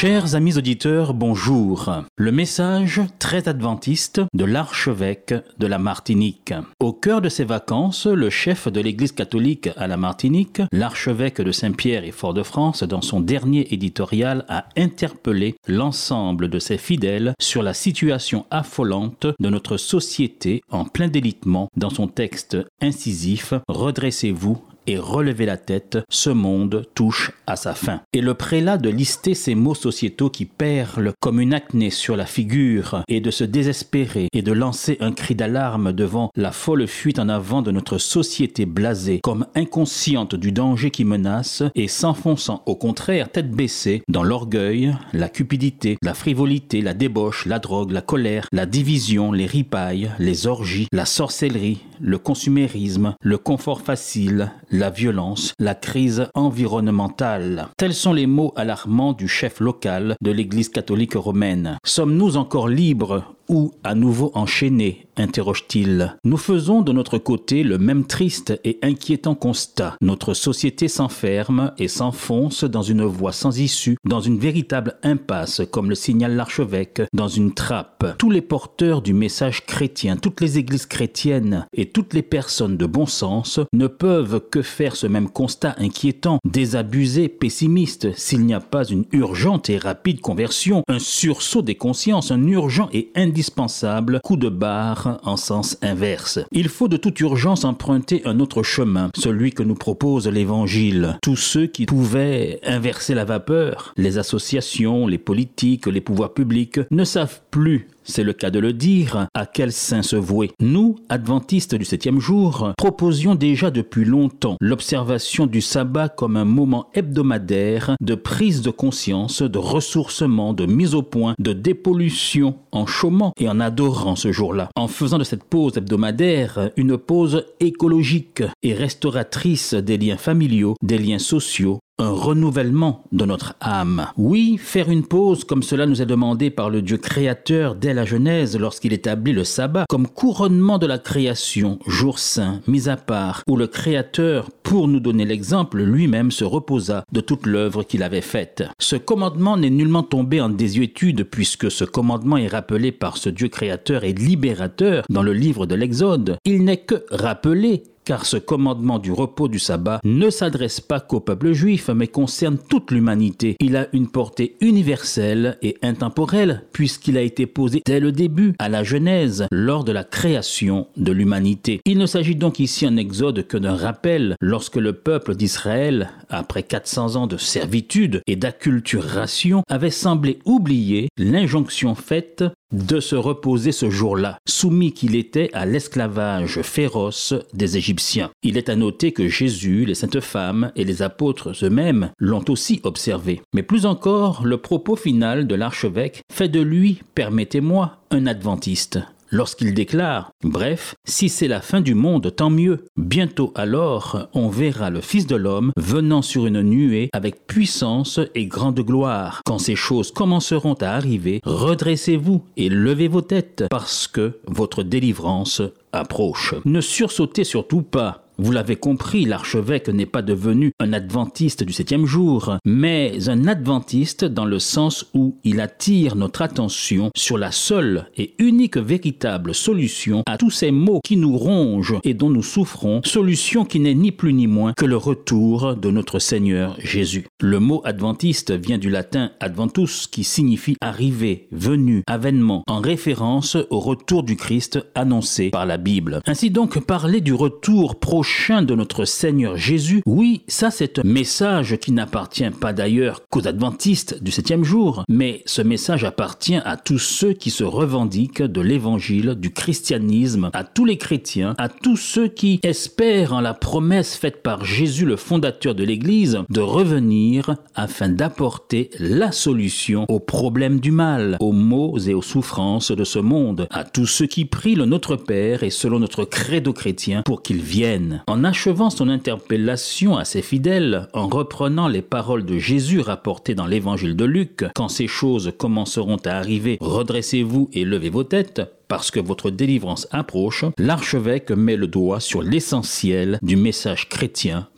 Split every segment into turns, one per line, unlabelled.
Chers amis auditeurs, bonjour. Le message très adventiste de l'archevêque de la Martinique. Au cœur de ses vacances, le chef de l'Église catholique à la Martinique, l'archevêque de Saint-Pierre et Fort-de-France, dans son dernier éditorial, a interpellé l'ensemble de ses fidèles sur la situation affolante de notre société en plein délitement dans son texte incisif Redressez-vous et relevez la tête, ce monde touche à sa fin. Et le prélat de lister ces mots sociétaux qui perlent comme une acné sur la figure et de se désespérer et de lancer un cri d'alarme devant la folle fuite en avant de notre société blasée comme inconsciente du danger qui menace et s'enfonçant au contraire tête baissée dans l'orgueil, la cupidité, la frivolité, la débauche, la drogue, la colère, la division, les ripailles, les orgies, la sorcellerie, le consumérisme, le confort facile, la violence, la crise environnementale. Tels sont les mots alarmants du chef local de l'Église catholique romaine. Sommes-nous encore libres ou à nouveau enchaînés interroge-t-il. Nous faisons de notre côté le même triste et inquiétant constat. Notre société s'enferme et s'enfonce dans une voie sans issue, dans une véritable impasse, comme le signale l'archevêque, dans une trappe. Tous les porteurs du message chrétien, toutes les églises chrétiennes et toutes les personnes de bon sens ne peuvent que faire ce même constat inquiétant, désabusé, pessimiste, s'il n'y a pas une urgente et rapide conversion, un sursaut des consciences, un urgent et indispensable coup de barre en sens inverse. Il faut de toute urgence emprunter un autre chemin, celui que nous propose l'Évangile. Tous ceux qui pouvaient inverser la vapeur, les associations, les politiques, les pouvoirs publics, ne savent plus c'est le cas de le dire, à quel saint se vouer? Nous, adventistes du septième jour, proposions déjà depuis longtemps l'observation du sabbat comme un moment hebdomadaire de prise de conscience, de ressourcement, de mise au point, de dépollution, en chômant et en adorant ce jour-là, en faisant de cette pause hebdomadaire une pause écologique et restauratrice des liens familiaux, des liens sociaux, un renouvellement de notre âme. Oui, faire une pause comme cela nous est demandé par le Dieu créateur dès la Genèse lorsqu'il établit le sabbat comme couronnement de la création, jour saint, mis à part, où le créateur, pour nous donner l'exemple, lui-même se reposa de toute l'œuvre qu'il avait faite. Ce commandement n'est nullement tombé en désuétude puisque ce commandement est rappelé par ce Dieu créateur et libérateur dans le livre de l'Exode. Il n'est que rappelé car ce commandement du repos du sabbat ne s'adresse pas qu'au peuple juif, mais concerne toute l'humanité. Il a une portée universelle et intemporelle, puisqu'il a été posé dès le début, à la Genèse, lors de la création de l'humanité. Il ne s'agit donc ici en Exode que d'un rappel lorsque le peuple d'Israël, après 400 ans de servitude et d'acculturation, avait semblé oublier l'injonction faite de se reposer ce jour-là, soumis qu'il était à l'esclavage féroce des Égyptiens. Il est à noter que Jésus, les saintes femmes et les apôtres eux-mêmes l'ont aussi observé. Mais plus encore, le propos final de l'archevêque fait de lui, permettez-moi, un adventiste lorsqu'il déclare Bref, si c'est la fin du monde, tant mieux. Bientôt alors, on verra le Fils de l'homme venant sur une nuée avec puissance et grande gloire. Quand ces choses commenceront à arriver, redressez-vous et levez vos têtes, parce que votre délivrance approche. Ne sursautez surtout pas. Vous l'avez compris, l'archevêque n'est pas devenu un adventiste du septième jour, mais un adventiste dans le sens où il attire notre attention sur la seule et unique véritable solution à tous ces maux qui nous rongent et dont nous souffrons, solution qui n'est ni plus ni moins que le retour de notre Seigneur Jésus. Le mot adventiste vient du latin adventus qui signifie arriver, venu, avènement, en référence au retour du Christ annoncé par la Bible. Ainsi donc parler du retour prochain de notre Seigneur Jésus, oui, ça c'est un message qui n'appartient pas d'ailleurs qu'aux adventistes du septième jour, mais ce message appartient à tous ceux qui se revendiquent de l'évangile, du christianisme, à tous les chrétiens, à tous ceux qui espèrent en la promesse faite par Jésus le fondateur de l'Église de revenir afin d'apporter la solution aux problèmes du mal, aux maux et aux souffrances de ce monde, à tous ceux qui prient le Notre Père et selon notre credo chrétien pour qu'ils viennent. En achevant son interpellation à ses fidèles, en reprenant les paroles de Jésus rapportées dans l'évangile de Luc, quand ces choses commenceront à arriver, redressez-vous et levez vos têtes, parce que votre délivrance approche, l'archevêque met le doigt sur l'essentiel du message chrétien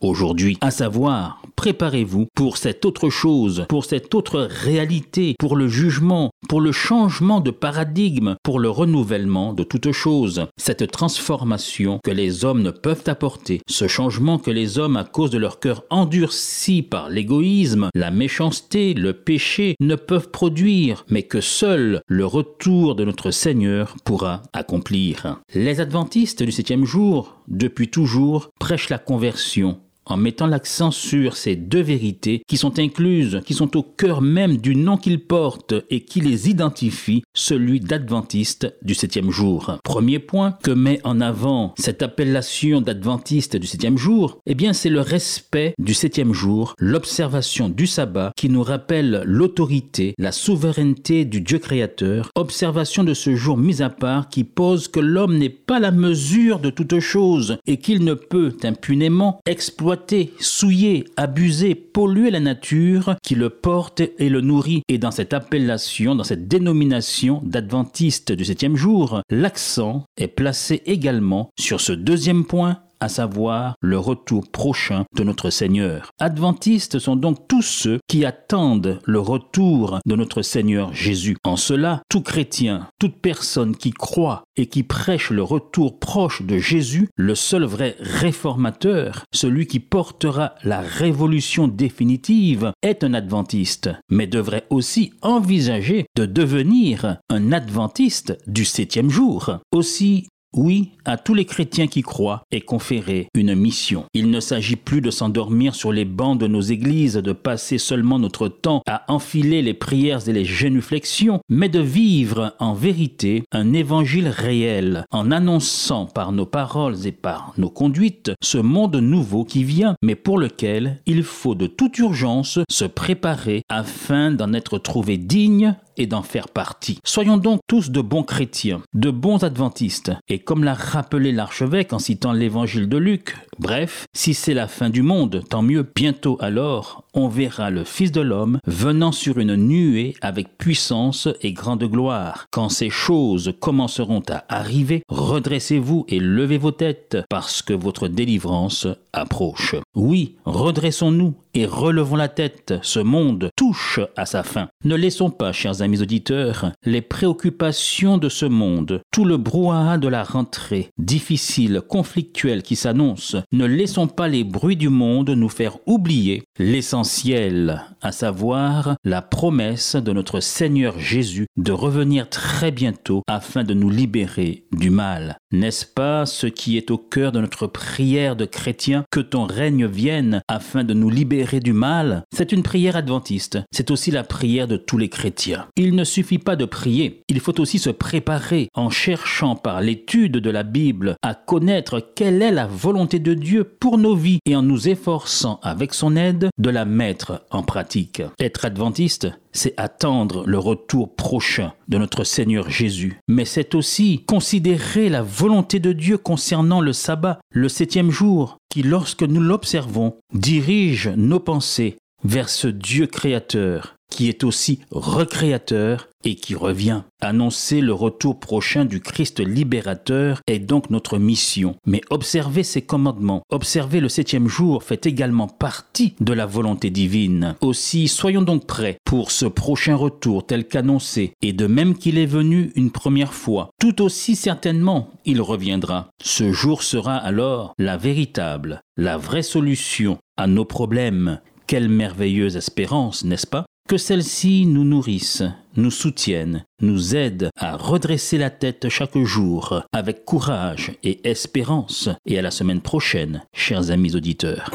aujourd'hui, à savoir, préparez-vous pour cette autre chose, pour cette autre réalité, pour le jugement, pour le changement de paradigme, pour le renouvellement de toute chose, cette transformation que les hommes ne peuvent apporter, ce changement que les hommes, à cause de leur cœur endurci par l'égoïsme, la méchanceté, le péché, ne peuvent produire, mais que seul le retour de notre Seigneur pourra accomplir. Les adventistes du septième jour, depuis toujours, prêchent la conversion en mettant l'accent sur ces deux vérités qui sont incluses, qui sont au cœur même du nom qu'ils portent et qui les identifient, celui d'adventiste du septième jour. Premier point que met en avant cette appellation d'adventiste du septième jour, eh bien c'est le respect du septième jour, l'observation du sabbat qui nous rappelle l'autorité, la souveraineté du Dieu créateur, observation de ce jour mis à part qui pose que l'homme n'est pas la mesure de toute chose et qu'il ne peut impunément exploiter souiller, abuser, polluer la nature qui le porte et le nourrit. Et dans cette appellation, dans cette dénomination d'adventiste du septième jour, l'accent est placé également sur ce deuxième point à savoir le retour prochain de notre Seigneur. Adventistes sont donc tous ceux qui attendent le retour de notre Seigneur Jésus. En cela, tout chrétien, toute personne qui croit et qui prêche le retour proche de Jésus, le seul vrai réformateur, celui qui portera la révolution définitive, est un adventiste, mais devrait aussi envisager de devenir un adventiste du septième jour. Aussi oui, à tous les chrétiens qui croient est conférée une mission. Il ne s'agit plus de s'endormir sur les bancs de nos églises, de passer seulement notre temps à enfiler les prières et les génuflexions, mais de vivre en vérité un évangile réel, en annonçant par nos paroles et par nos conduites ce monde nouveau qui vient, mais pour lequel il faut de toute urgence se préparer afin d'en être trouvé digne et d'en faire partie. Soyons donc tous de bons chrétiens, de bons adventistes, et comme l'a rappelé l'archevêque en citant l'évangile de Luc, bref, si c'est la fin du monde, tant mieux, bientôt alors, on verra le Fils de l'homme venant sur une nuée avec puissance et grande gloire. Quand ces choses commenceront à arriver, redressez-vous et levez vos têtes, parce que votre délivrance approche. Oui, redressons-nous et relevons la tête, ce monde touche à sa fin. Ne laissons pas, chers amis auditeurs, les préoccupations de ce monde, tout le brouhaha de la rentrée, difficile, conflictuelle qui s'annonce, ne laissons pas les bruits du monde nous faire oublier l'essentiel à savoir la promesse de notre Seigneur Jésus de revenir très bientôt afin de nous libérer du mal. N'est-ce pas ce qui est au cœur de notre prière de chrétien, que ton règne vienne afin de nous libérer du mal C'est une prière adventiste, c'est aussi la prière de tous les chrétiens. Il ne suffit pas de prier, il faut aussi se préparer en cherchant par l'étude de la Bible à connaître quelle est la volonté de Dieu pour nos vies et en nous efforçant avec son aide de la mettre en pratique. Être adventiste, c'est attendre le retour prochain de notre Seigneur Jésus. Mais c'est aussi considérer la volonté de Dieu concernant le sabbat, le septième jour, qui, lorsque nous l'observons, dirige nos pensées vers ce Dieu créateur qui est aussi recréateur et qui revient. Annoncer le retour prochain du Christ libérateur est donc notre mission. Mais observer ses commandements, observer le septième jour fait également partie de la volonté divine. Aussi, soyons donc prêts pour ce prochain retour tel qu'annoncé, et de même qu'il est venu une première fois, tout aussi certainement il reviendra. Ce jour sera alors la véritable, la vraie solution à nos problèmes. Quelle merveilleuse espérance, n'est-ce pas?
Que celles-ci nous nourrissent, nous soutiennent, nous aident à redresser la tête chaque jour avec courage et espérance. Et à la semaine prochaine, chers amis auditeurs.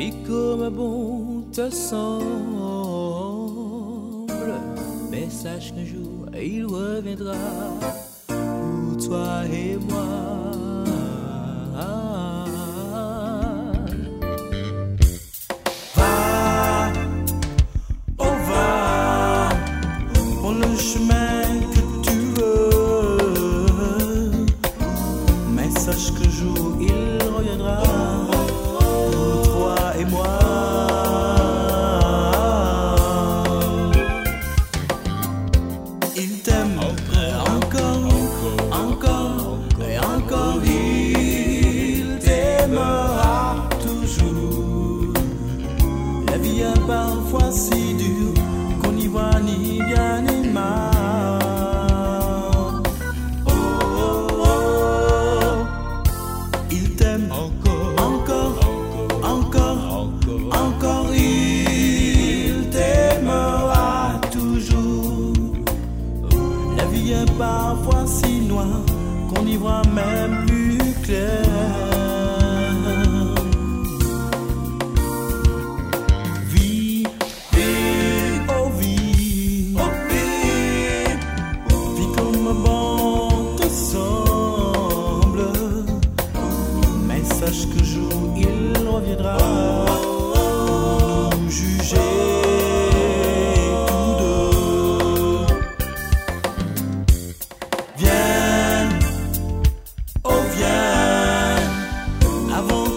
Dis comme bon te semble, mais sache qu'un jour il reviendra pour toi et moi.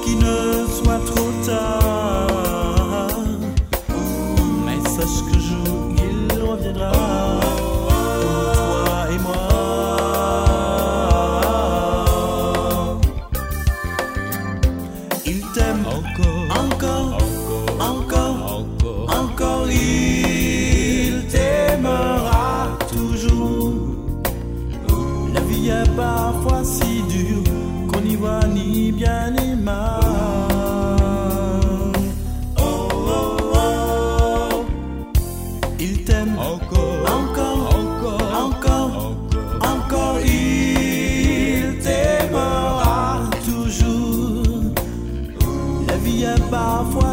qu'il ne soit trop tard. Mais sache que jour il reviendra. Toi et moi Il t'aime encore, encore, encore, encore, encore. Il t'aimera toujours. La vie est parfois si dure. Ni bien ni mal. Oh oh oh. Il t'aime encore, encore, encore, encore, encore. il t'aimera toujours. La vie est parfois